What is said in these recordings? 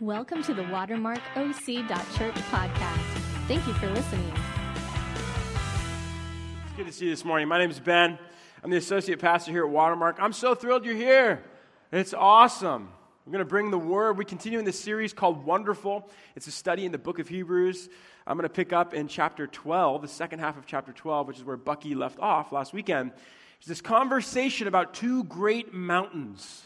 Welcome to the watermark WatermarkOC.Church podcast. Thank you for listening. It's good to see you this morning. My name is Ben. I'm the associate pastor here at Watermark. I'm so thrilled you're here. It's awesome. We're going to bring the word. We continue in this series called Wonderful. It's a study in the book of Hebrews. I'm going to pick up in chapter 12, the second half of chapter 12, which is where Bucky left off last weekend. It's this conversation about two great mountains.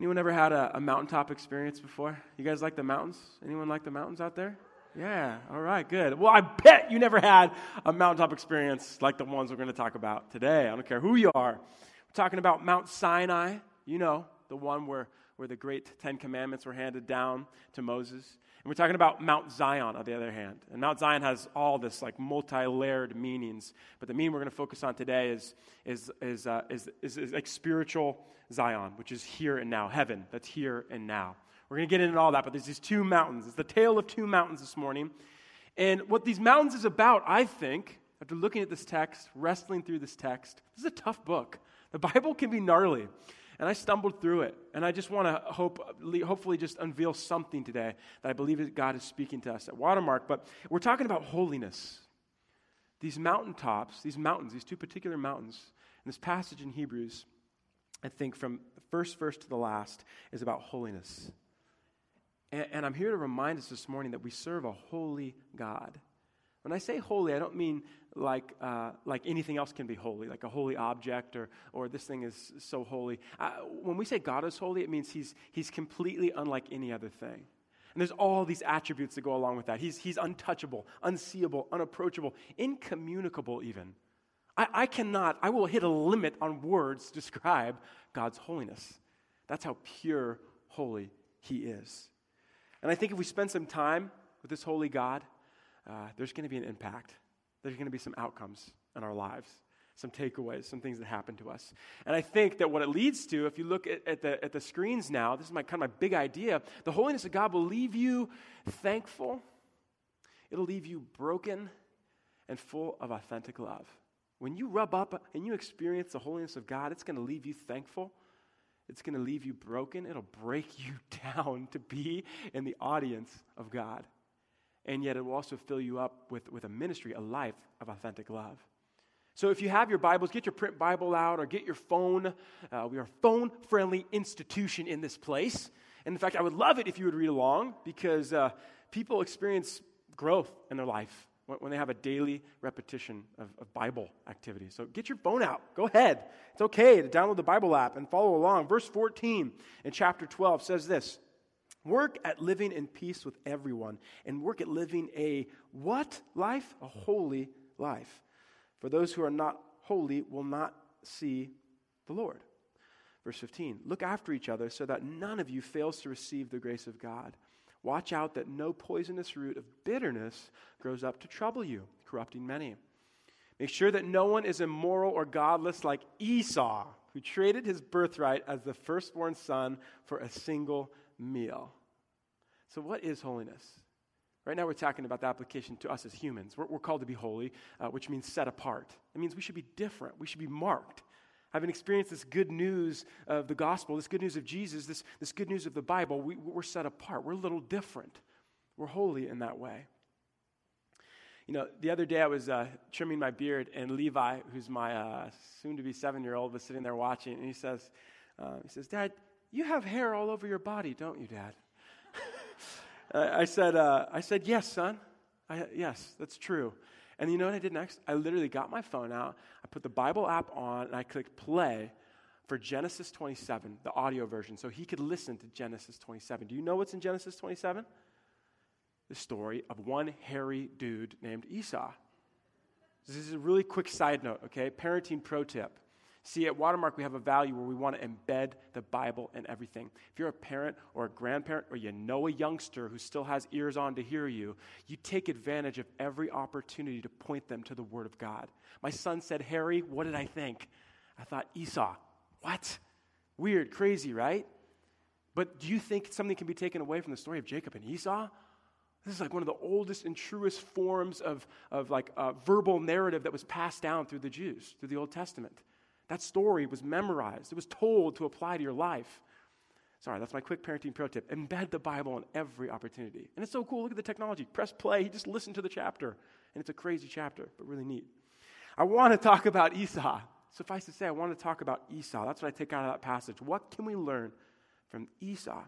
Anyone ever had a, a, mountaintop experience before? You guys like the mountains? Anyone like the mountains out there? Yeah, all right, good. Well, I bet you never had a mountaintop experience like the ones we're going to talk about today. I don't care who you are. We're talking about Mount Sinai, you know, the one where, where the great Ten Commandments were handed down to Moses. And we're talking about Mount Zion, on the other hand. And Mount Zion has all this like multi-layered meanings. But the meaning we're going to focus on today is, is, is, uh, is, is, is like spiritual Zion, which is here and now, heaven, that's here and now. We're going to get into all that, but there's these two mountains. It's the tale of two mountains this morning. And what these mountains is about, I think, after looking at this text, wrestling through this text, this is a tough book. The Bible can be gnarly. And I stumbled through it. And I just want to hope, hopefully just unveil something today that I believe God is speaking to us at Watermark. But we're talking about holiness. These mountaintops, these mountains, these two particular mountains, in this passage in Hebrews, I think from the first verse to the last, is about holiness. And, and I'm here to remind us this morning that we serve a holy God. When I say holy, I don't mean like, uh, like anything else can be holy, like a holy object or, or this thing is so holy. Uh, when we say God is holy, it means he's, he's completely unlike any other thing. And there's all these attributes that go along with that. He's, he's untouchable, unseeable, unapproachable, incommunicable, even. I, I cannot, I will hit a limit on words to describe God's holiness. That's how pure, holy He is. And I think if we spend some time with this holy God, uh, there's going to be an impact. There's going to be some outcomes in our lives, some takeaways, some things that happen to us. And I think that what it leads to, if you look at, at, the, at the screens now, this is my kind of my big idea the holiness of God will leave you thankful, it'll leave you broken and full of authentic love. When you rub up and you experience the holiness of God, it's going to leave you thankful. It's going to leave you broken. It'll break you down to be in the audience of God and yet it will also fill you up with, with a ministry, a life of authentic love. So if you have your Bibles, get your print Bible out or get your phone. Uh, we are a phone friendly institution in this place. And in fact, I would love it if you would read along because uh, people experience growth in their life when, when they have a daily repetition of, of Bible activity. So get your phone out. Go ahead. It's okay to download the Bible app and follow along. Verse 14 in chapter 12 says this Work at living in peace with everyone and work at living a what life? A holy life. For those who are not holy will not see the Lord. Verse 15 Look after each other so that none of you fails to receive the grace of God. Watch out that no poisonous root of bitterness grows up to trouble you, corrupting many. Make sure that no one is immoral or godless like Esau, who traded his birthright as the firstborn son for a single meal. So, what is holiness? Right now, we're talking about the application to us as humans. We're, we're called to be holy, uh, which means set apart. It means we should be different, we should be marked. Having experienced this good news of the gospel, this good news of Jesus, this, this good news of the Bible, we, we're set apart. We're a little different. We're holy in that way. You know, the other day I was uh, trimming my beard, and Levi, who's my uh, soon to be seven year old, was sitting there watching, and he says, uh, he says, Dad, you have hair all over your body, don't you, Dad? I said, uh, I said, Yes, son. I, yes, that's true. And you know what I did next? I literally got my phone out, I put the Bible app on, and I clicked play for Genesis 27, the audio version, so he could listen to Genesis 27. Do you know what's in Genesis 27? The story of one hairy dude named Esau. This is a really quick side note, okay? Parenting pro tip. See, at Watermark, we have a value where we want to embed the Bible in everything. If you're a parent or a grandparent or you know a youngster who still has ears on to hear you, you take advantage of every opportunity to point them to the Word of God. My son said, hairy, what did I think? I thought, Esau. What? Weird, crazy, right? But do you think something can be taken away from the story of Jacob and Esau? This is like one of the oldest and truest forms of, of like a verbal narrative that was passed down through the Jews, through the Old Testament. That story was memorized, it was told to apply to your life. Sorry, that's my quick parenting pro tip. Embed the Bible in every opportunity. And it's so cool. Look at the technology. Press play. He just listened to the chapter. And it's a crazy chapter, but really neat. I want to talk about Esau. Suffice to say, I want to talk about Esau. That's what I take out of that passage. What can we learn from Esau?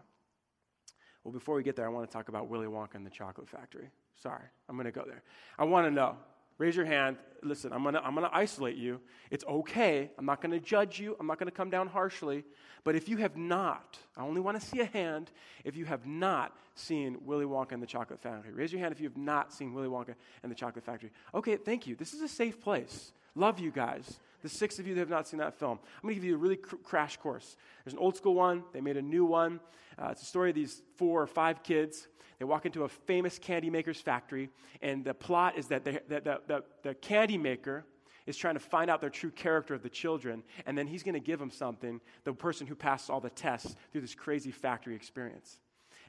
Well, before we get there, I want to talk about Willy Wonka and the Chocolate Factory. Sorry, I'm going to go there. I want to know. Raise your hand. Listen, I'm going to I'm going to isolate you. It's okay. I'm not going to judge you. I'm not going to come down harshly. But if you have not, I only want to see a hand if you have not seen Willy Wonka and the Chocolate Factory. Raise your hand if you have not seen Willy Wonka and the Chocolate Factory. Okay, thank you. This is a safe place. Love you guys. The six of you that have not seen that film. I'm going to give you a really cr- crash course. There's an old school one, they made a new one. Uh, it's a story of these four or five kids. They walk into a famous candy maker's factory, and the plot is that, they, that the, the, candy maker is trying to find out their true character of the children, and then he's going to give them something, the person who passes all the tests through this crazy factory experience.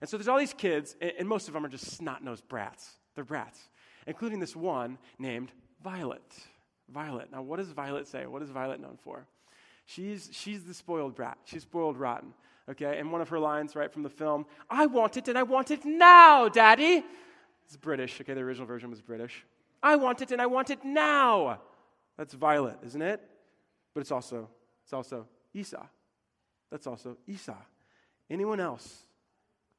And so there's all these kids, and, and most of them are just snot nosed brats. They're brats, including this one named Violet. Violet. Now, what does Violet say? What is Violet known for? She's, she's the spoiled brat. She's spoiled rotten. Okay, and one of her lines, right from the film, I want it and I want it now, Daddy. It's British. Okay, the original version was British. I want it and I want it now. That's Violet, isn't it? But it's also, it's also Esau. That's also Esau. Anyone else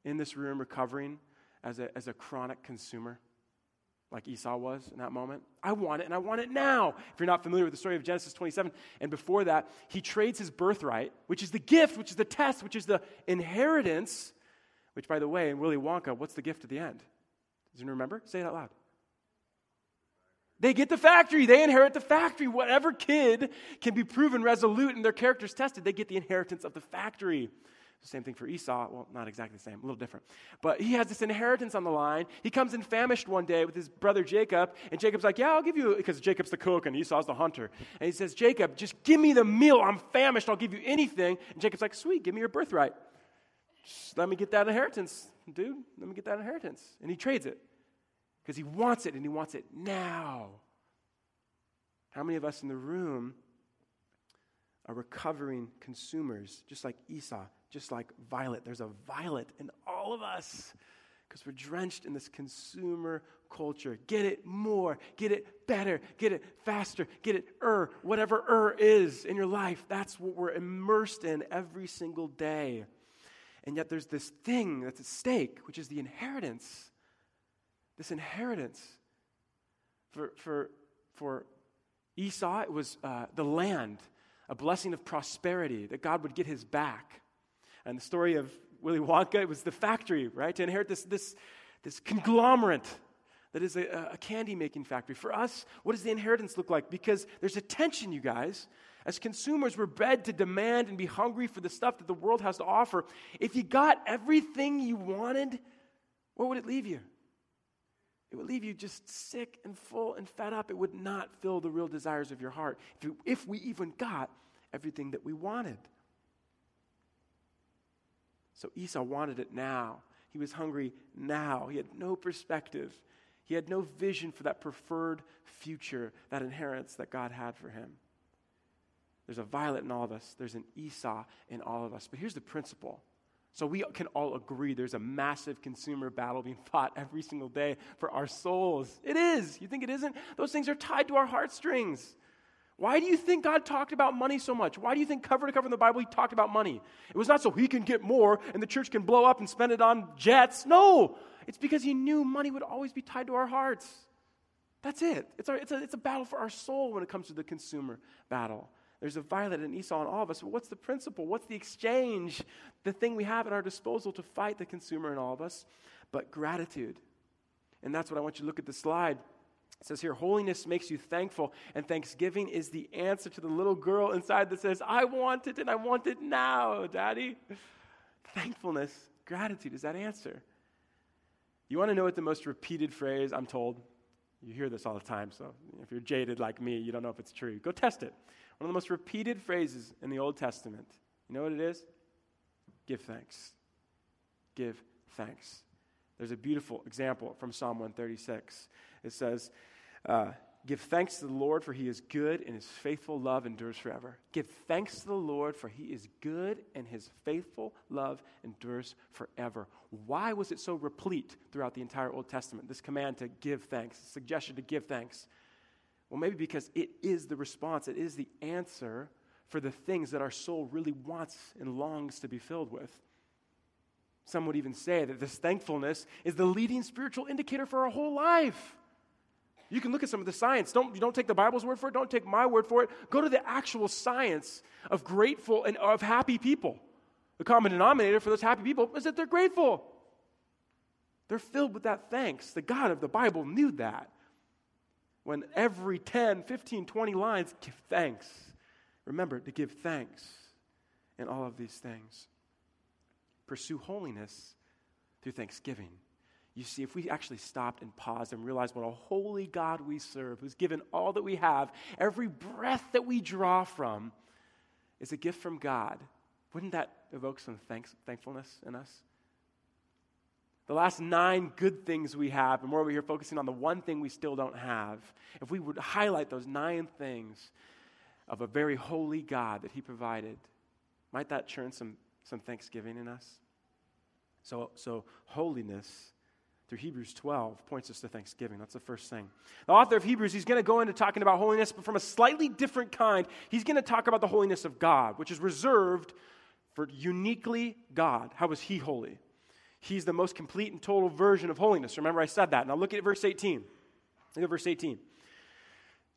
in this room recovering as a, as a chronic consumer? Like Esau was in that moment. I want it and I want it now. If you're not familiar with the story of Genesis 27, and before that, he trades his birthright, which is the gift, which is the test, which is the inheritance, which, by the way, in Willy Wonka, what's the gift at the end? Does anyone remember? Say it out loud. They get the factory. They inherit the factory. Whatever kid can be proven resolute and their character's tested, they get the inheritance of the factory. Same thing for Esau. Well, not exactly the same, a little different. But he has this inheritance on the line. He comes in famished one day with his brother Jacob, and Jacob's like, Yeah, I'll give you, because Jacob's the cook and Esau's the hunter. And he says, Jacob, just give me the meal. I'm famished. I'll give you anything. And Jacob's like, Sweet, give me your birthright. Just let me get that inheritance, dude. Let me get that inheritance. And he trades it because he wants it and he wants it now. How many of us in the room are recovering consumers, just like Esau? Just like violet. There's a violet in all of us because we're drenched in this consumer culture. Get it more, get it better, get it faster, get it er, whatever er is in your life. That's what we're immersed in every single day. And yet there's this thing that's at stake, which is the inheritance. This inheritance. For, for, for Esau, it was uh, the land, a blessing of prosperity, that God would get his back. And the story of Willy Wonka, it was the factory, right? To inherit this, this, this conglomerate that is a, a candy making factory. For us, what does the inheritance look like? Because there's a tension, you guys. As consumers, we're bred to demand and be hungry for the stuff that the world has to offer. If you got everything you wanted, where would it leave you? It would leave you just sick and full and fed up. It would not fill the real desires of your heart if, you, if we even got everything that we wanted. So Esau wanted it now. He was hungry now. He had no perspective. He had no vision for that preferred future, that inheritance that God had for him. There's a violet in all of us, there's an Esau in all of us. But here's the principle. So we can all agree there's a massive consumer battle being fought every single day for our souls. It is. You think it isn't? Those things are tied to our heartstrings. Why do you think God talked about money so much? Why do you think cover to cover in the Bible he talked about money? It was not so he can get more and the church can blow up and spend it on jets. No, it's because he knew money would always be tied to our hearts. That's it. It's, our, it's, a, it's a battle for our soul when it comes to the consumer battle. There's a violet and Esau in all of us. But what's the principle? What's the exchange? The thing we have at our disposal to fight the consumer in all of us? But gratitude. And that's what I want you to look at the slide. It says here, holiness makes you thankful, and thanksgiving is the answer to the little girl inside that says, I want it and I want it now, Daddy. Thankfulness, gratitude is that answer. You want to know what the most repeated phrase, I'm told, you hear this all the time, so if you're jaded like me, you don't know if it's true. Go test it. One of the most repeated phrases in the Old Testament, you know what it is? Give thanks. Give thanks. There's a beautiful example from Psalm 136. It says, uh, Give thanks to the Lord, for he is good, and his faithful love endures forever. Give thanks to the Lord, for he is good, and his faithful love endures forever. Why was it so replete throughout the entire Old Testament? This command to give thanks, suggestion to give thanks. Well, maybe because it is the response, it is the answer for the things that our soul really wants and longs to be filled with. Some would even say that this thankfulness is the leading spiritual indicator for our whole life. You can look at some of the science. Don't, you don't take the Bible's word for it. Don't take my word for it. Go to the actual science of grateful and of happy people. The common denominator for those happy people is that they're grateful. They're filled with that thanks. The God of the Bible knew that. When every 10, 15, 20 lines, give thanks. Remember to give thanks in all of these things. Pursue holiness through thanksgiving. You see, if we actually stopped and paused and realized what a holy God we serve, who's given all that we have, every breath that we draw from is a gift from God, wouldn't that evoke some thanks, thankfulness in us? The last nine good things we have, and we're over here focusing on the one thing we still don't have, if we would highlight those nine things of a very holy God that He provided, might that churn some, some thanksgiving in us? So, so holiness through Hebrews 12 points us to thanksgiving. That's the first thing. The author of Hebrews, he's going to go into talking about holiness, but from a slightly different kind. He's going to talk about the holiness of God, which is reserved for uniquely God. How is he holy? He's the most complete and total version of holiness. Remember, I said that. Now look at verse 18. Look at verse 18.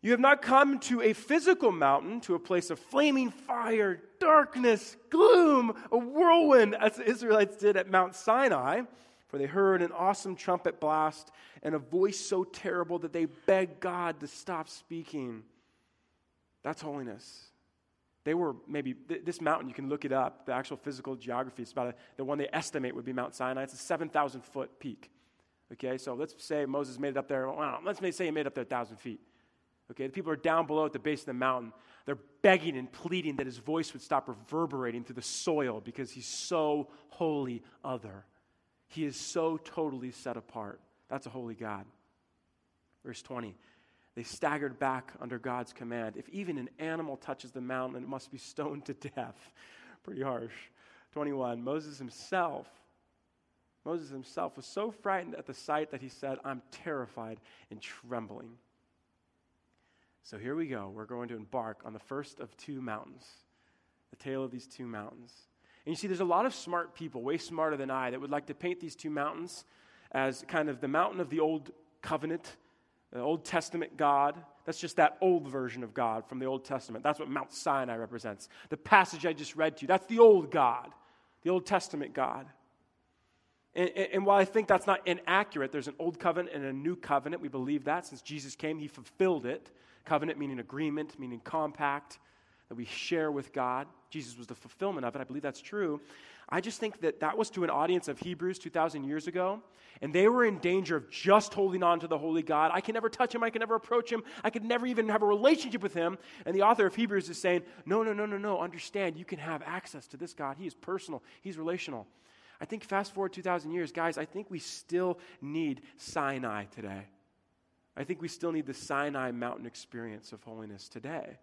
You have not come to a physical mountain, to a place of flaming fire, darkness, gloom, a whirlwind, as the Israelites did at Mount Sinai for they heard an awesome trumpet blast and a voice so terrible that they begged God to stop speaking. That's holiness. They were maybe, th- this mountain, you can look it up, the actual physical geography. It's about a, the one they estimate would be Mount Sinai. It's a 7,000 foot peak. Okay, so let's say Moses made it up there, well, let's say he made it up there 1,000 feet. Okay, the people are down below at the base of the mountain. They're begging and pleading that his voice would stop reverberating through the soil because he's so holy other. He is so totally set apart. That's a holy God. Verse 20. They staggered back under God's command. If even an animal touches the mountain, it must be stoned to death. Pretty harsh. 21. Moses himself, Moses himself was so frightened at the sight that he said, I'm terrified and trembling. So here we go. We're going to embark on the first of two mountains, the tale of these two mountains. And you see, there's a lot of smart people, way smarter than I, that would like to paint these two mountains as kind of the mountain of the Old Covenant, the Old Testament God. That's just that old version of God from the Old Testament. That's what Mount Sinai represents. The passage I just read to you, that's the old God, the Old Testament God. And, and, while I think that's not inaccurate, there's an old covenant and a new covenant. We believe that since Jesus came, he fulfilled it. Covenant meaning agreement, meaning compact that we share with God. Jesus was the fulfillment of it. I believe that's true. I just think that that was to an audience of Hebrews 2,000 years ago, and they were in danger of just holding on to the holy God. I can never touch him. I can never approach him. I could never even have a relationship with him. And the author of Hebrews is saying, no, no, no, no, no. Understand, you can have access to this God. He is personal, he's relational. I think fast forward 2,000 years, guys, I think we still need Sinai today. I think we still need the Sinai mountain experience of holiness today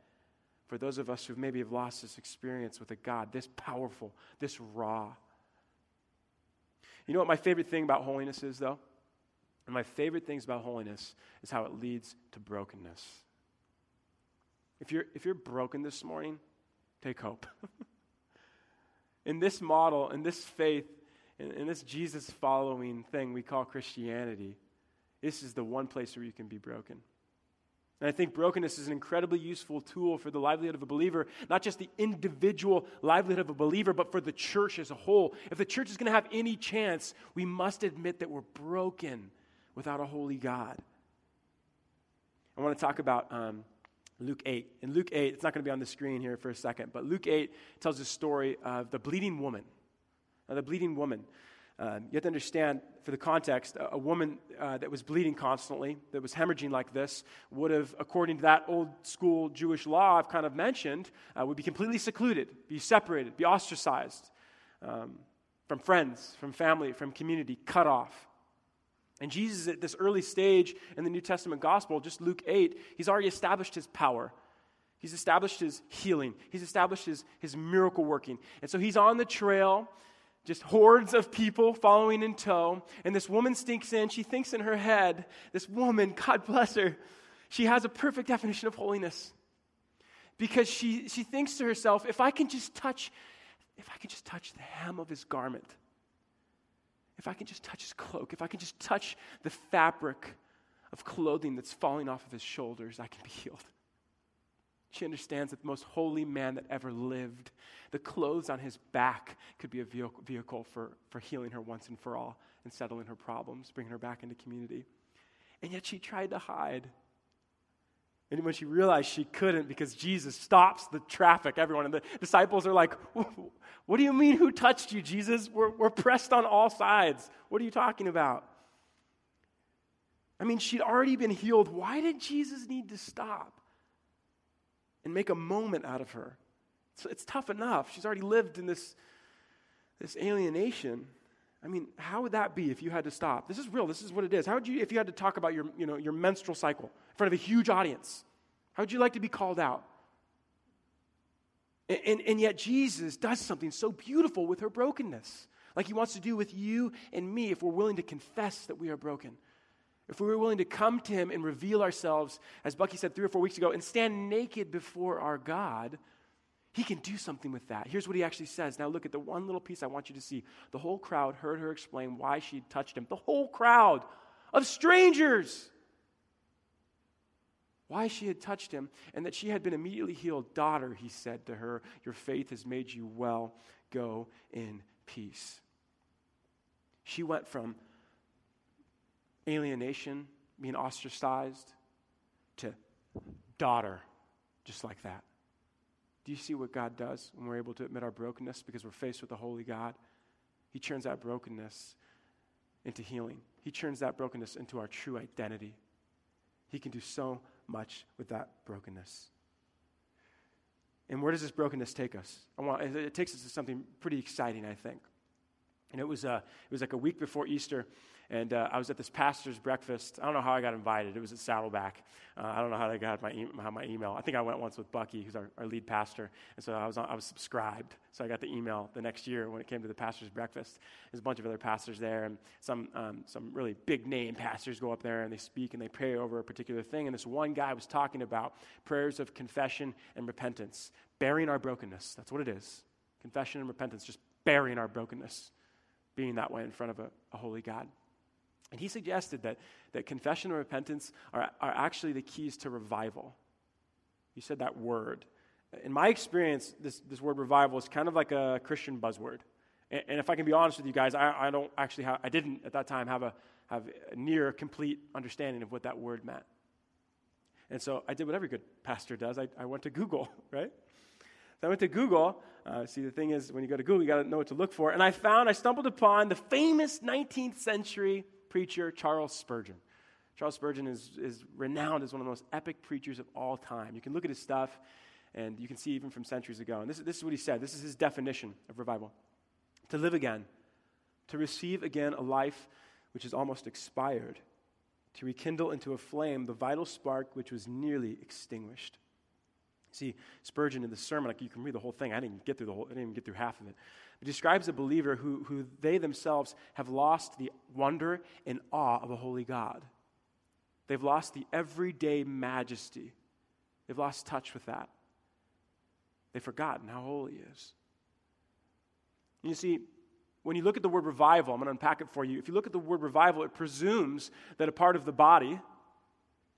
for those of us who maybe have lost this experience with a God this powerful, this raw. You know what my favorite thing about holiness is, though? And my favorite things about holiness is how it leads to brokenness. If you're, if you're broken this morning, take hope. in this model, in this faith, in, in this Jesus following thing we call Christianity, this is the one place where you can be broken. And I think brokenness is an incredibly useful tool for the livelihood of a believer, not just the individual livelihood of a believer, but for the church as a whole. If the church is going to have any chance, we must admit that we're broken without a holy God. I want to talk about um, Luke 8. In Luke 8, it's not going to be on the screen here for a second, but Luke 8 tells the story of the bleeding woman. Now, the bleeding woman. Um, you have to understand, for the context, a, a woman uh, that was bleeding constantly, that was hemorrhaging like this, would have, according to that old school Jewish law I've kind of mentioned, uh, would be completely secluded, be separated, be ostracized um, from friends, from family, from community, cut off. And Jesus, at this early stage in the New Testament gospel, just Luke 8, he's already established his power. He's established his healing. He's established his, his miracle working. And so he's on the trail, just hordes of people following in tow. And this woman stinks in. She thinks in her head, this woman, God bless her, she has a perfect definition of holiness. Because she, she thinks to herself, if I can just touch, if I can just touch the hem of his garment, if I can just touch his cloak, if I can just touch the fabric of clothing that's falling off of his shoulders, I can be healed. She understands that the most holy man that ever lived, the clothes on his back could be a vehicle for, for healing her once and for all and settling her problems, bringing her back into community. And yet she tried to hide. And when she realized she couldn't because Jesus stops the traffic, everyone, and the disciples are like, What do you mean, who touched you, Jesus? We're, we're pressed on all sides. What are you talking about? I mean, she'd already been healed. Why did Jesus need to stop and make a moment out of her? It's, it's tough enough. She's already lived in this, this alienation. I mean, how would that be if you had to stop? This is real. This is what it is. How would you, if you had to talk about your, you know, your menstrual cycle in front of a huge audience? How would you like to be called out? And, and, and, yet, Jesus does something so beautiful with her brokenness, like he wants to do with you and me if we're willing to confess that we are broken. If we were willing to come to him and reveal ourselves, as Bucky said three or four weeks ago, and stand naked before our God, he can do something with that. Here's what he actually says. Now, look at the one little piece I want you to see. The whole crowd heard her explain why she touched him. The whole crowd of strangers. Why she had touched him, and that she had been immediately healed. Daughter, he said to her, Your faith has made you well. Go in peace. She went from alienation, being ostracized, to daughter, just like that. Do you see what God does when we're able to admit our brokenness because we're faced with a holy God? He turns that brokenness into healing. He turns that brokenness into our true identity. He can do so much with that brokenness. And where does this brokenness take us? I want, it takes us to something pretty exciting, I think. And it was, uh, it was like a week before Easter, and uh, I was at this pastor's breakfast. I don't know how I got invited. It was at Saddleback. Uh, I don't know how I got my, e- how my email. I think I went once with Bucky, who's our, our lead pastor. And so I was, on, I was subscribed. So I got the email the next year when it came to the pastor's breakfast. There's a bunch of other pastors there, and some, um, some really big name pastors go up there and they speak and they pray over a particular thing. And this one guy was talking about prayers of confession and repentance, bearing our brokenness. That's what it is confession and repentance, just bearing our brokenness, being that way in front of a, a holy God. And he suggested that, that confession and repentance are, are actually the keys to revival. He said that word. In my experience, this, this word revival is kind of like a Christian buzzword. And, and if I can be honest with you guys, I, I don't actually have, I didn't at that time have a, have a near complete understanding of what that word meant. And so I did what every good pastor does. I, I went to Google, right? So I went to Google. Uh, see, the thing is, when you go to Google, you got to know what to look for. And I found, I stumbled upon the famous 19th century preacher Charles Spurgeon. Charles Spurgeon is, is renowned as one of the most epic preachers of all time. You can look at his stuff, and you can see even from centuries ago. And this, this is what he said this is his definition of revival to live again, to receive again a life which is almost expired, to rekindle into a flame the vital spark which was nearly extinguished. See, Spurgeon in the sermon, like you can read the whole thing. I didn't get through the whole, I didn't even get through half of it. It describes a believer who, who they themselves have lost the wonder and awe of a holy God. They've lost the everyday majesty. They've lost touch with that. They've forgotten how holy He is. You see, when you look at the word revival, I'm going to unpack it for you. If you look at the word revival, it presumes that a part of the body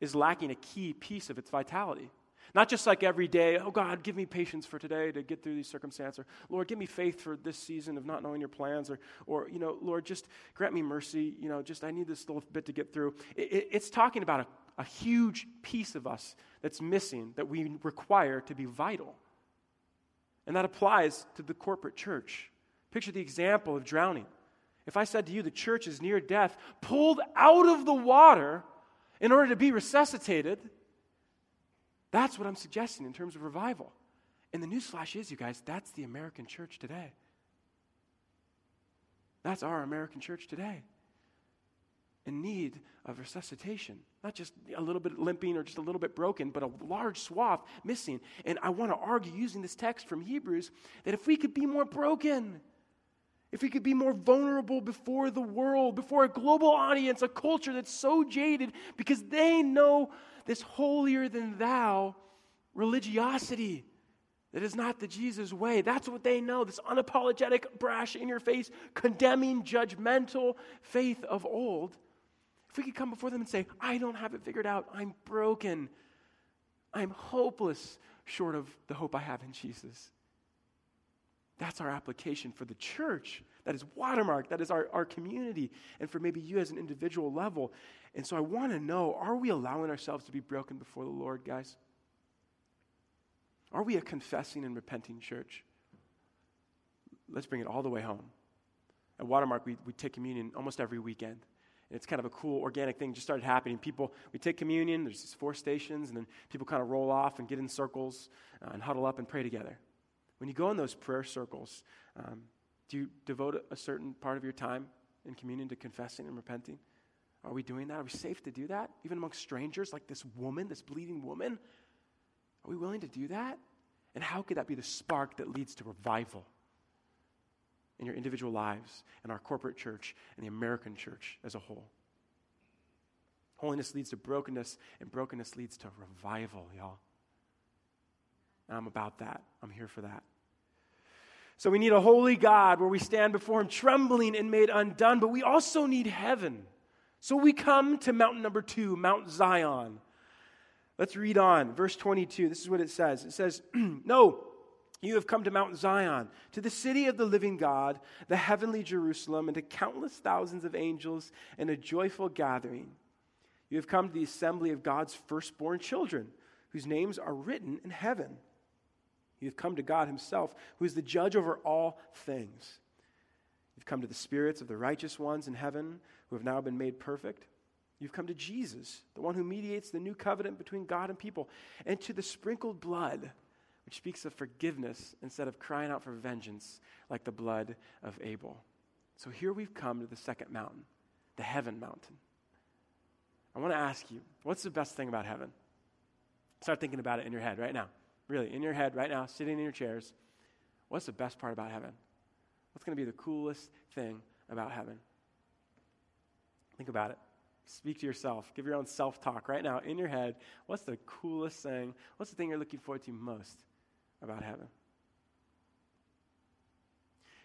is lacking a key piece of its vitality. Not just like every day, oh God, give me patience for today to get through these circumstances, or Lord, give me faith for this season of not knowing your plans, or, or you know, Lord, just grant me mercy, you know, just I need this little bit to get through. It, it, it's talking about a, a huge piece of us that's missing that we require to be vital. And that applies to the corporate church. Picture the example of drowning. If I said to you, the church is near death, pulled out of the water in order to be resuscitated, that's what I'm suggesting in terms of revival. And the newsflash is, you guys, that's the American church today. That's our American church today. in need of resuscitation. Not just a little bit limping or just a little bit broken, but a large swath missing. And I want to argue using this text from Hebrews that if we could be more broken, if we could be more vulnerable before the world, before a global audience, a culture that's so jaded because they know this holier than thou religiosity that is not the Jesus way. That's what they know this unapologetic, brash, in your face, condemning, judgmental faith of old. If we could come before them and say, I don't have it figured out, I'm broken, I'm hopeless short of the hope I have in Jesus. That's our application for the church. That is watermark. That is our, our community. And for maybe you as an individual level. And so I want to know are we allowing ourselves to be broken before the Lord, guys? Are we a confessing and repenting church? Let's bring it all the way home. At Watermark, we, we take communion almost every weekend. And it's kind of a cool organic thing just started happening. People, we take communion, there's these four stations, and then people kind of roll off and get in circles uh, and huddle up and pray together. When you go in those prayer circles, um, do you devote a certain part of your time in communion to confessing and repenting? Are we doing that? Are we safe to do that? Even among strangers like this woman, this bleeding woman? Are we willing to do that? And how could that be the spark that leads to revival in your individual lives, in our corporate church, and the American church as a whole? Holiness leads to brokenness, and brokenness leads to revival, y'all. And I'm about that. I'm here for that. So we need a holy God where we stand before Him trembling and made undone, but we also need heaven. So we come to mountain number two, Mount Zion. Let's read on. Verse 22. This is what it says it says, No, you have come to Mount Zion, to the city of the living God, the heavenly Jerusalem, and to countless thousands of angels and a joyful gathering. You have come to the assembly of God's firstborn children, whose names are written in heaven. You have come to God Himself, who is the judge over all things. You've come to the spirits of the righteous ones in heaven, who have now been made perfect. You've come to Jesus, the one who mediates the new covenant between God and people, and to the sprinkled blood, which speaks of forgiveness instead of crying out for vengeance like the blood of Abel. So here we've come to the second mountain, the heaven mountain. I want to ask you, what's the best thing about heaven? Start thinking about it in your head right now. Really, in your head right now, sitting in your chairs. What's the best part about heaven? What's going to be the coolest thing about heaven? Think about it. Speak to yourself. Give your own self talk right now in your head. What's the coolest thing? What's the thing you're looking forward to most about heaven?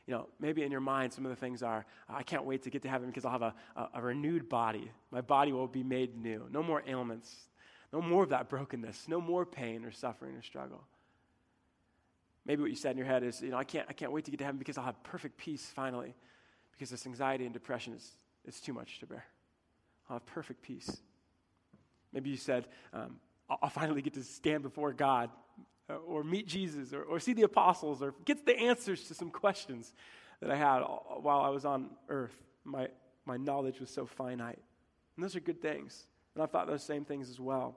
You know, maybe in your mind, some of the things are I can't wait to get to heaven because I'll have a, a, a renewed body. My body will be made new. No more ailments. No more of that brokenness. No more pain or suffering or struggle. Maybe what you said in your head is, you know, I can't, I can't wait to get to heaven because I'll have perfect peace finally. Because this anxiety and depression is, is too much to bear. I'll have perfect peace. Maybe you said, um, I'll finally get to stand before God uh, or meet Jesus or, or see the apostles or get the answers to some questions that I had while I was on earth. My, my knowledge was so finite. And those are good things. And I've thought those same things as well.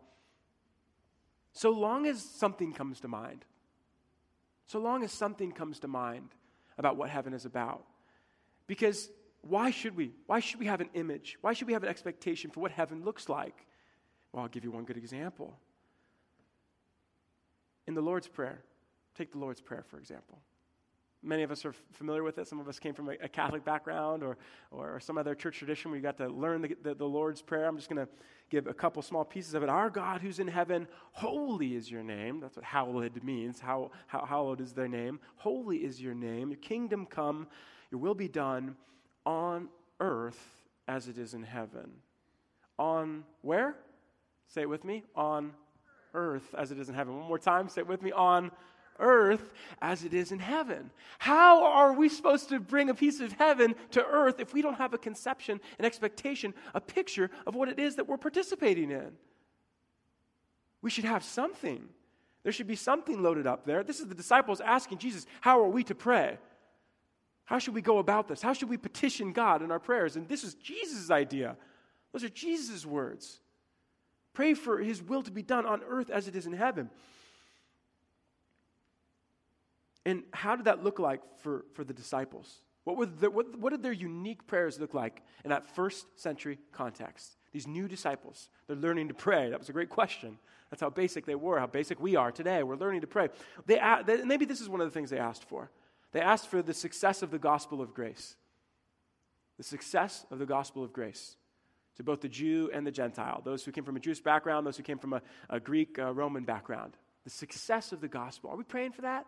So long as something comes to mind, so long as something comes to mind about what heaven is about. Because why should we? Why should we have an image? Why should we have an expectation for what heaven looks like? Well, I'll give you one good example. In the Lord's Prayer, take the Lord's Prayer, for example. Many of us are familiar with it. Some of us came from a, a Catholic background or, or some other church tradition where you got to learn the, the, the Lord's Prayer. I'm just going to give a couple small pieces of it. Our God who's in heaven, holy is your name. That's what hallowed means. How, how, hallowed is their name. Holy is your name. Your kingdom come, your will be done on earth as it is in heaven. On where? Say it with me. On earth as it is in heaven. One more time. Say it with me. On earth as it is in heaven. How are we supposed to bring a piece of heaven to earth if we don't have a conception, an expectation, a picture of what it is that we're participating in? We should have something. There should be something loaded up there. This is the disciples asking Jesus, How are we to pray? How should we go about this? How should we petition God in our prayers? And this is Jesus' idea. Those are Jesus' words. Pray for his will to be done on earth as it is in heaven. And how did that look like for, for the disciples? What, were the, what, what did their unique prayers look like in that first century context? These new disciples, they're learning to pray. That was a great question. That's how basic they were, how basic we are today. We're learning to pray. They, they, maybe this is one of the things they asked for. They asked for the success of the gospel of grace. The success of the gospel of grace to both the Jew and the Gentile, those who came from a Jewish background, those who came from a, a Greek uh, Roman background. The success of the gospel. Are we praying for that?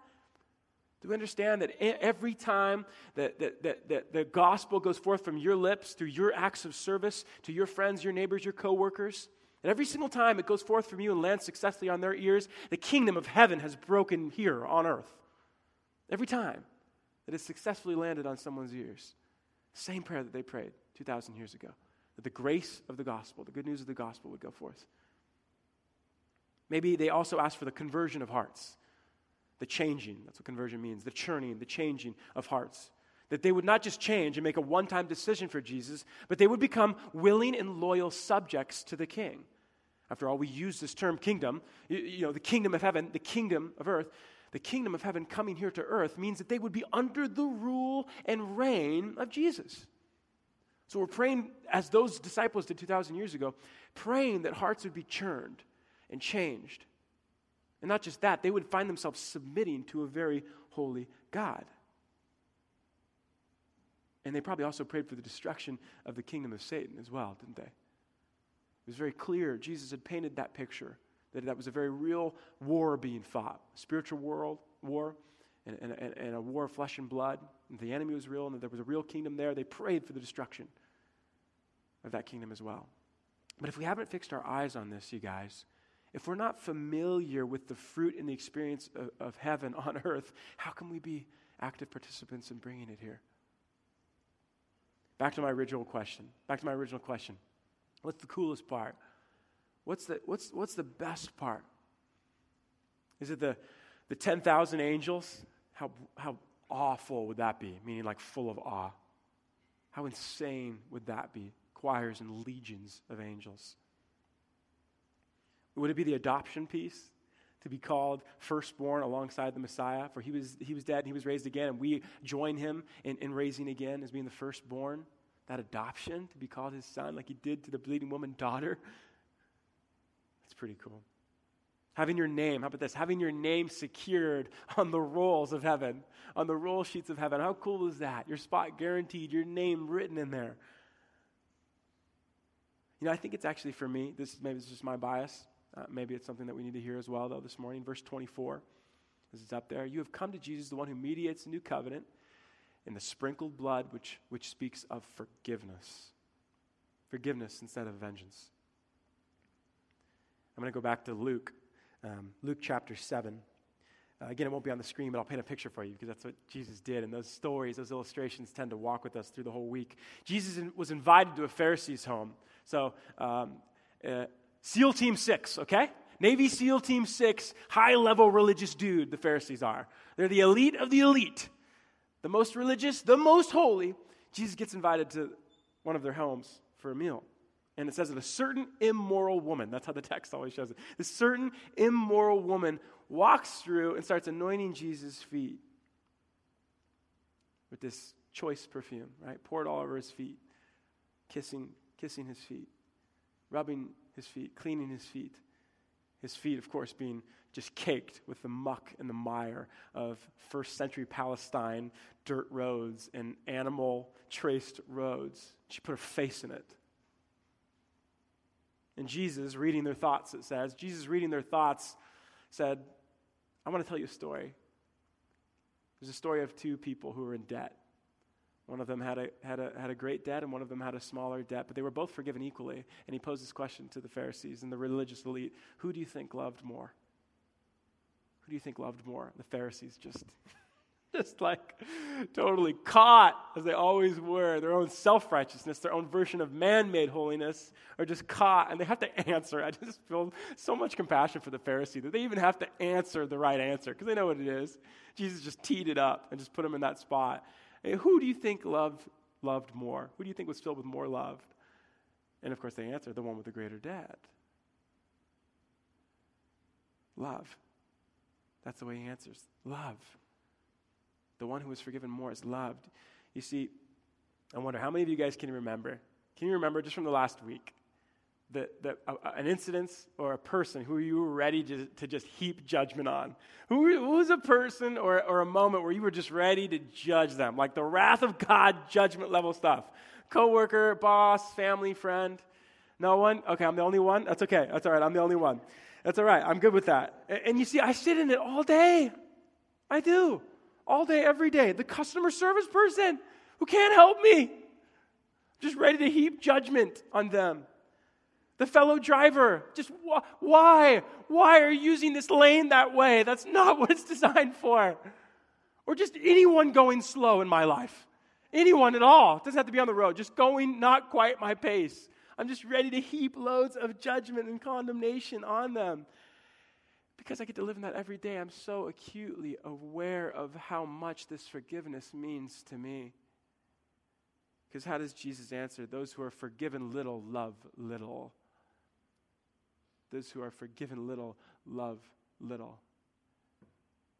Do we understand that every time that, that, that, that, the gospel goes forth from your lips through your acts of service to your friends, your neighbors, your coworkers, and every single time it goes forth from you and lands successfully on their ears, the kingdom of heaven has broken here on earth. Every time that it successfully landed on someone's ears. Same prayer that they prayed 2,000 years ago that the grace of the gospel, the good news of the gospel, would go forth. Maybe they also asked for the conversion of hearts the changing. That's what conversion means the churning, the changing of hearts. That they would not just change and make a one time decision for Jesus, but they would become willing and loyal subjects to the king. After all, we use this term kingdom, you, you know, the kingdom of heaven, the kingdom of earth. The kingdom of heaven coming here to earth means that they would be under the rule and reign of Jesus. So we're praying, as those disciples did 2,000 years ago, praying that hearts would be churned and changed and not just that, they would find themselves submitting to a very holy God. And they probably also prayed for the destruction of the kingdom of Satan as well, didn't they? It was very clear. Jesus had painted that picture that that was a very real war being fought spiritual world, war and, and, and a war of flesh and blood. And the enemy was real and that there was a real kingdom there. They prayed for the destruction of that kingdom as well. But if we haven't fixed our eyes on this, you guys, if we're not familiar with the fruit and the experience of, of heaven on earth, how can we be active participants in bringing it here? Back to my original question. Back to my original question. What's the coolest part? What's the, what's, what's the best part? Is it the, the 10,000 angels? How, how awful would that be? Meaning, like, full of awe. How insane would that be? Choirs and legions of angels. Would it be the adoption piece? To be called firstborn alongside the Messiah, for he was, he was dead and he was raised again, and we join him in, in raising again as being the firstborn. That adoption, to be called his son, like he did to the bleeding woman daughter. That's pretty cool. Having your name, how about this? Having your name secured on the rolls of heaven, on the roll sheets of heaven. How cool is that? Your spot guaranteed, your name written in there. You know, I think it's actually for me, this maybe it's just my bias. Uh, maybe it's something that we need to hear as well, though, this morning. Verse 24, as it's up there. You have come to Jesus, the one who mediates the new covenant, in the sprinkled blood, which, which speaks of forgiveness. Forgiveness instead of vengeance. I'm going to go back to Luke, um, Luke chapter 7. Uh, again, it won't be on the screen, but I'll paint a picture for you because that's what Jesus did. And those stories, those illustrations tend to walk with us through the whole week. Jesus was invited to a Pharisee's home. So, um, uh, SEAL Team 6, okay? Navy SEAL Team 6, high level religious dude, the Pharisees are. They're the elite of the elite, the most religious, the most holy. Jesus gets invited to one of their homes for a meal. And it says that a certain immoral woman, that's how the text always shows it, this certain immoral woman walks through and starts anointing Jesus' feet with this choice perfume, right? Poured all over his feet, kissing, kissing his feet, rubbing his feet, cleaning his feet. His feet, of course, being just caked with the muck and the mire of first century Palestine dirt roads and animal traced roads. She put her face in it. And Jesus, reading their thoughts, it says, Jesus, reading their thoughts, said, I want to tell you a story. There's a story of two people who are in debt. One of them had a, had, a, had a great debt, and one of them had a smaller debt, but they were both forgiven equally. And he posed this question to the Pharisees and the religious elite Who do you think loved more? Who do you think loved more? The Pharisees just, just like totally caught, as they always were, their own self righteousness, their own version of man made holiness, are just caught, and they have to answer. I just feel so much compassion for the Pharisee that they even have to answer the right answer because they know what it is. Jesus just teed it up and just put them in that spot. Who do you think loved, loved more? Who do you think was filled with more love? And of course, they answer the one with the greater debt. Love. That's the way he answers. Love. The one who was forgiven more is loved. You see, I wonder how many of you guys can remember? Can you remember just from the last week? An incident or a person who you were ready to, to just heap judgment on? Who, who was a person or, or a moment where you were just ready to judge them, like the wrath of God, judgment level stuff? Coworker, boss, family, friend? No one? Okay, I'm the only one? That's okay. That's all right. I'm the only one. That's all right. I'm good with that. And, and you see, I sit in it all day. I do. All day, every day. The customer service person who can't help me. Just ready to heap judgment on them the fellow driver. Just wh- why? Why are you using this lane that way? That's not what it's designed for. Or just anyone going slow in my life. Anyone at all. It doesn't have to be on the road. Just going not quite my pace. I'm just ready to heap loads of judgment and condemnation on them. Because I get to live in that every day, I'm so acutely aware of how much this forgiveness means to me. Because how does Jesus answer? Those who are forgiven little love little. Those who are forgiven little love little.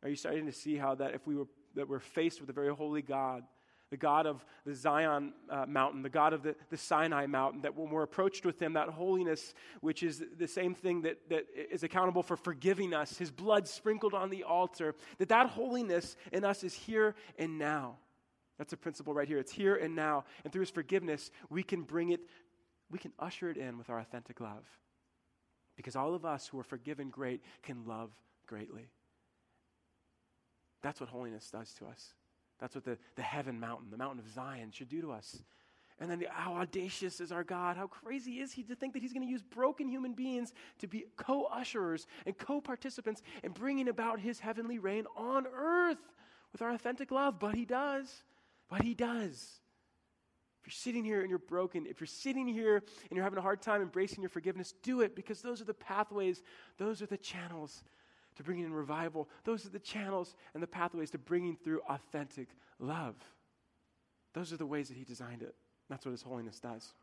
Are you starting to see how that if we were that we're faced with a very holy God, the God of the Zion uh, mountain, the God of the, the Sinai mountain, that when we're approached with Him, that holiness, which is the same thing that, that is accountable for forgiving us, His blood sprinkled on the altar, that that holiness in us is here and now. That's a principle right here. It's here and now. And through His forgiveness, we can bring it, we can usher it in with our authentic love. Because all of us who are forgiven great can love greatly. That's what holiness does to us. That's what the, the heaven mountain, the mountain of Zion, should do to us. And then the, how audacious is our God? How crazy is He to think that He's going to use broken human beings to be co usherers and co participants in bringing about His heavenly reign on earth with our authentic love? But He does. But He does. If you're sitting here and you're broken, if you're sitting here and you're having a hard time embracing your forgiveness, do it because those are the pathways, those are the channels to bringing in revival. Those are the channels and the pathways to bringing through authentic love. Those are the ways that He designed it. That's what His holiness does.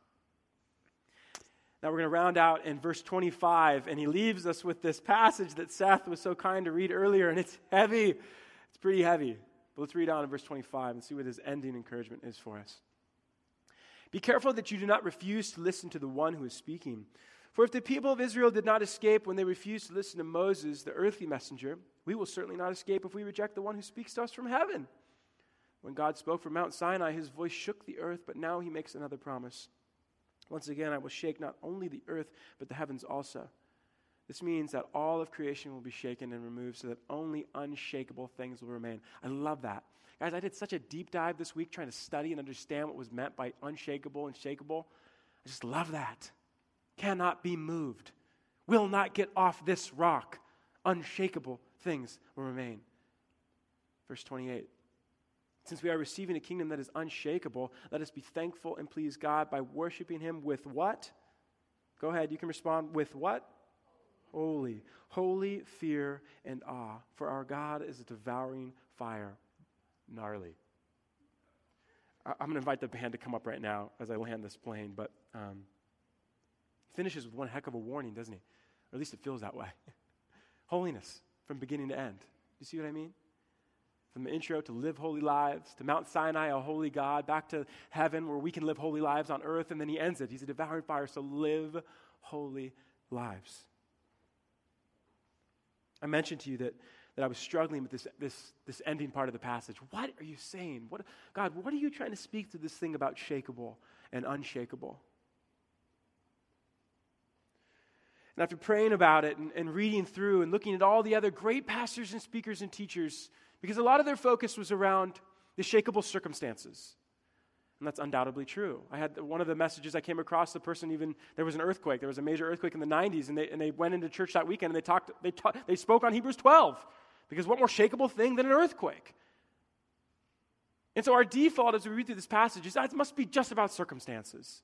Now we're going to round out in verse 25, and he leaves us with this passage that Seth was so kind to read earlier, and it's heavy. It's pretty heavy. But let's read on in verse 25 and see what his ending encouragement is for us. Be careful that you do not refuse to listen to the one who is speaking. For if the people of Israel did not escape when they refused to listen to Moses, the earthly messenger, we will certainly not escape if we reject the one who speaks to us from heaven. When God spoke from Mount Sinai, his voice shook the earth, but now he makes another promise. Once again, I will shake not only the earth, but the heavens also. This means that all of creation will be shaken and removed so that only unshakable things will remain. I love that. Guys, I did such a deep dive this week trying to study and understand what was meant by unshakable and shakable. I just love that. Cannot be moved, will not get off this rock. Unshakable things will remain. Verse 28. Since we are receiving a kingdom that is unshakable, let us be thankful and please God by worshiping Him with what? Go ahead, you can respond with what? Holy. Holy fear and awe. For our God is a devouring fire gnarly. I, am going to invite the band to come up right now as I land this plane, but um, he finishes with one heck of a warning, doesn't he? Or at least it feels that way. Holiness from beginning to end. You see what I mean? From the intro to live holy lives, to Mount Sinai, a holy God, back to heaven where we can live holy lives on earth, and then he ends it. He's a devouring fire, so live holy lives. I mentioned to you that that I was struggling with this, this, this ending part of the passage. What are you saying? What, God, what are you trying to speak to this thing about shakable and unshakable? And after praying about it and, and reading through and looking at all the other great pastors and speakers and teachers, because a lot of their focus was around the shakable circumstances. And that's undoubtedly true. I had one of the messages I came across, the person even, there was an earthquake. There was a major earthquake in the 90s, and they, and they went into church that weekend and they talked, they, ta- they spoke on Hebrews 12. Because what more shakable thing than an earthquake? And so our default as we read through this passage is that it must be just about circumstances.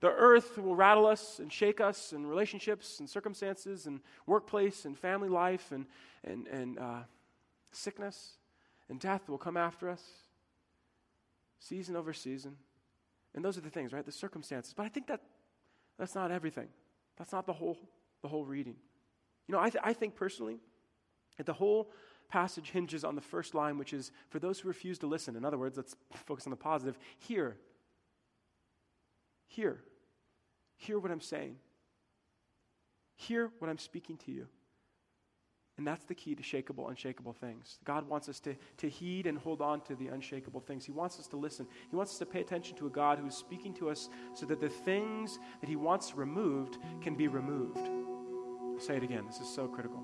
The earth will rattle us and shake us in relationships and circumstances and workplace and family life and, and, and uh, sickness and death will come after us season over season. And those are the things, right? The circumstances. But I think that that's not everything. That's not the whole, the whole reading. You know, I, th- I think personally that the whole passage hinges on the first line, which is for those who refuse to listen. In other words, let's focus on the positive. Hear. Hear. Hear what I'm saying. Hear what I'm speaking to you. And that's the key to shakable, unshakable things. God wants us to, to heed and hold on to the unshakable things. He wants us to listen. He wants us to pay attention to a God who is speaking to us so that the things that He wants removed can be removed. I'll say it again. This is so critical.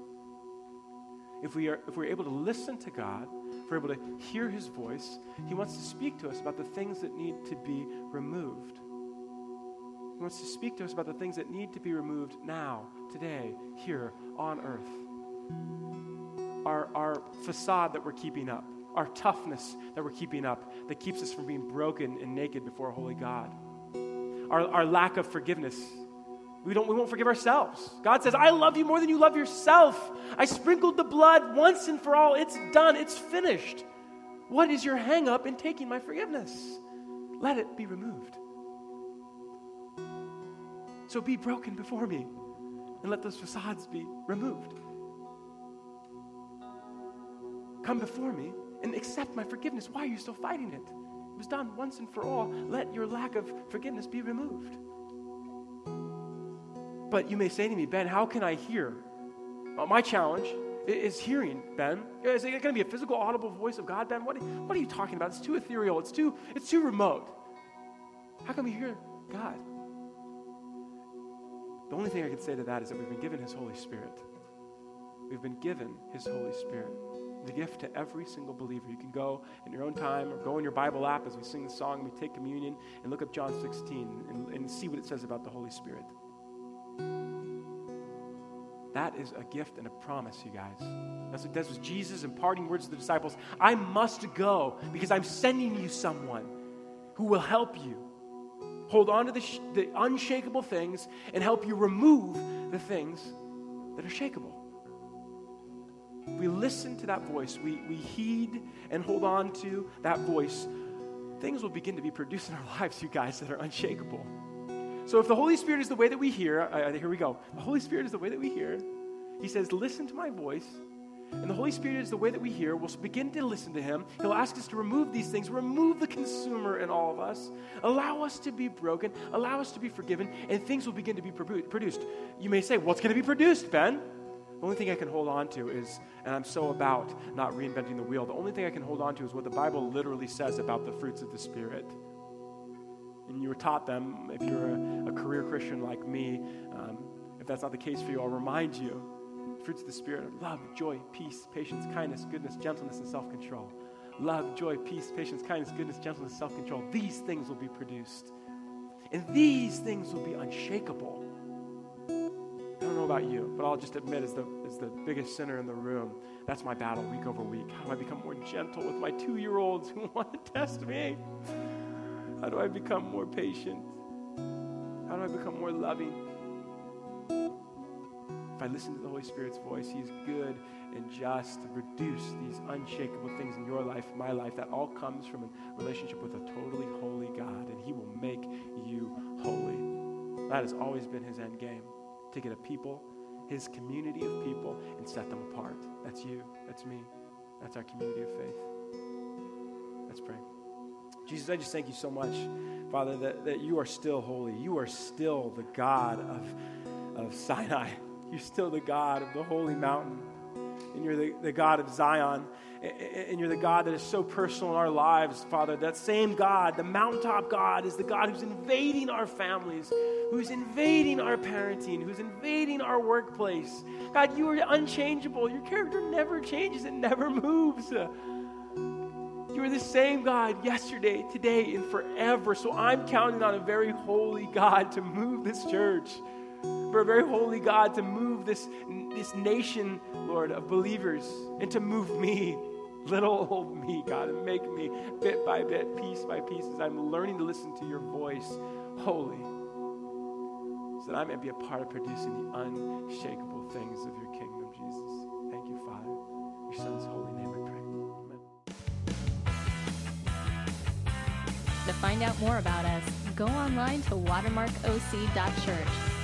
If, we are, if we're able to listen to God, if we're able to hear His voice, He wants to speak to us about the things that need to be removed. He wants to speak to us about the things that need to be removed now, today, here on earth our, our facade that we're keeping up, our toughness that we're keeping up that keeps us from being broken and naked before a holy God, our, our lack of forgiveness. We, don't, we won't forgive ourselves. God says, I love you more than you love yourself. I sprinkled the blood once and for all. It's done, it's finished. What is your hang up in taking my forgiveness? Let it be removed. So be broken before me and let those facades be removed. Come before me and accept my forgiveness. Why are you still fighting it? It was done once and for all. Let your lack of forgiveness be removed. But you may say to me, Ben, how can I hear? Well, my challenge is hearing, Ben. Is it going to be a physical, audible voice of God, Ben? What, what are you talking about? It's too ethereal. It's too, it's too remote. How can we hear God? The only thing I can say to that is that we've been given His Holy Spirit. We've been given His Holy Spirit the gift to every single believer. You can go in your own time or go in your Bible app as we sing the song we take communion and look up John 16 and, and see what it says about the Holy Spirit. That is a gift and a promise, you guys. That's what, that's what Jesus imparting words to the disciples. I must go because I'm sending you someone who will help you. Hold on to the, sh- the unshakable things and help you remove the things that are shakable we listen to that voice, we, we heed and hold on to that voice, things will begin to be produced in our lives, you guys, that are unshakable. So if the Holy Spirit is the way that we hear, uh, here we go. The Holy Spirit is the way that we hear. He says, Listen to my voice. And the Holy Spirit is the way that we hear. We'll begin to listen to Him. He'll ask us to remove these things, remove the consumer in all of us, allow us to be broken, allow us to be forgiven, and things will begin to be produced. You may say, What's going to be produced, Ben? The only thing I can hold on to is, and I'm so about not reinventing the wheel, the only thing I can hold on to is what the Bible literally says about the fruits of the Spirit. And you were taught them, if you're a, a career Christian like me, um, if that's not the case for you, I'll remind you fruits of the Spirit are love, joy, peace, patience, kindness, goodness, gentleness, and self control. Love, joy, peace, patience, kindness, goodness, gentleness, self control. These things will be produced. And these things will be unshakable about you, but I'll just admit, as the, as the biggest sinner in the room, that's my battle week over week. How do I become more gentle with my two year olds who want to test me? How do I become more patient? How do I become more loving? If I listen to the Holy Spirit's voice, He's good and just to produce these unshakable things in your life, my life. That all comes from a relationship with a totally holy God, and He will make you holy. That has always been His end game to get a people, his community of people, and set them apart. That's you. That's me. That's our community of faith. Let's pray. Jesus, I just thank you so much, Father, that, that you are still holy. You are still the God of, of Sinai. You're still the God of the holy mountain. And you're the, the God of Zion. And you're the God that is so personal in our lives, Father. That same God, the mountaintop God, is the God who's invading our families, who's invading our parenting, who's invading our workplace. God, you are unchangeable. Your character never changes, it never moves. You are the same God yesterday, today, and forever. So I'm counting on a very holy God to move this church, very holy God to move this, this nation, Lord, of believers, and to move me, little old me, God, and make me bit by bit, piece by piece, as I'm learning to listen to your voice, holy so that I may be a part of producing the unshakable things of your kingdom, Jesus. Thank you, Father. Your Son's holy name we pray. Amen. To find out more about us, go online to watermarkoc.church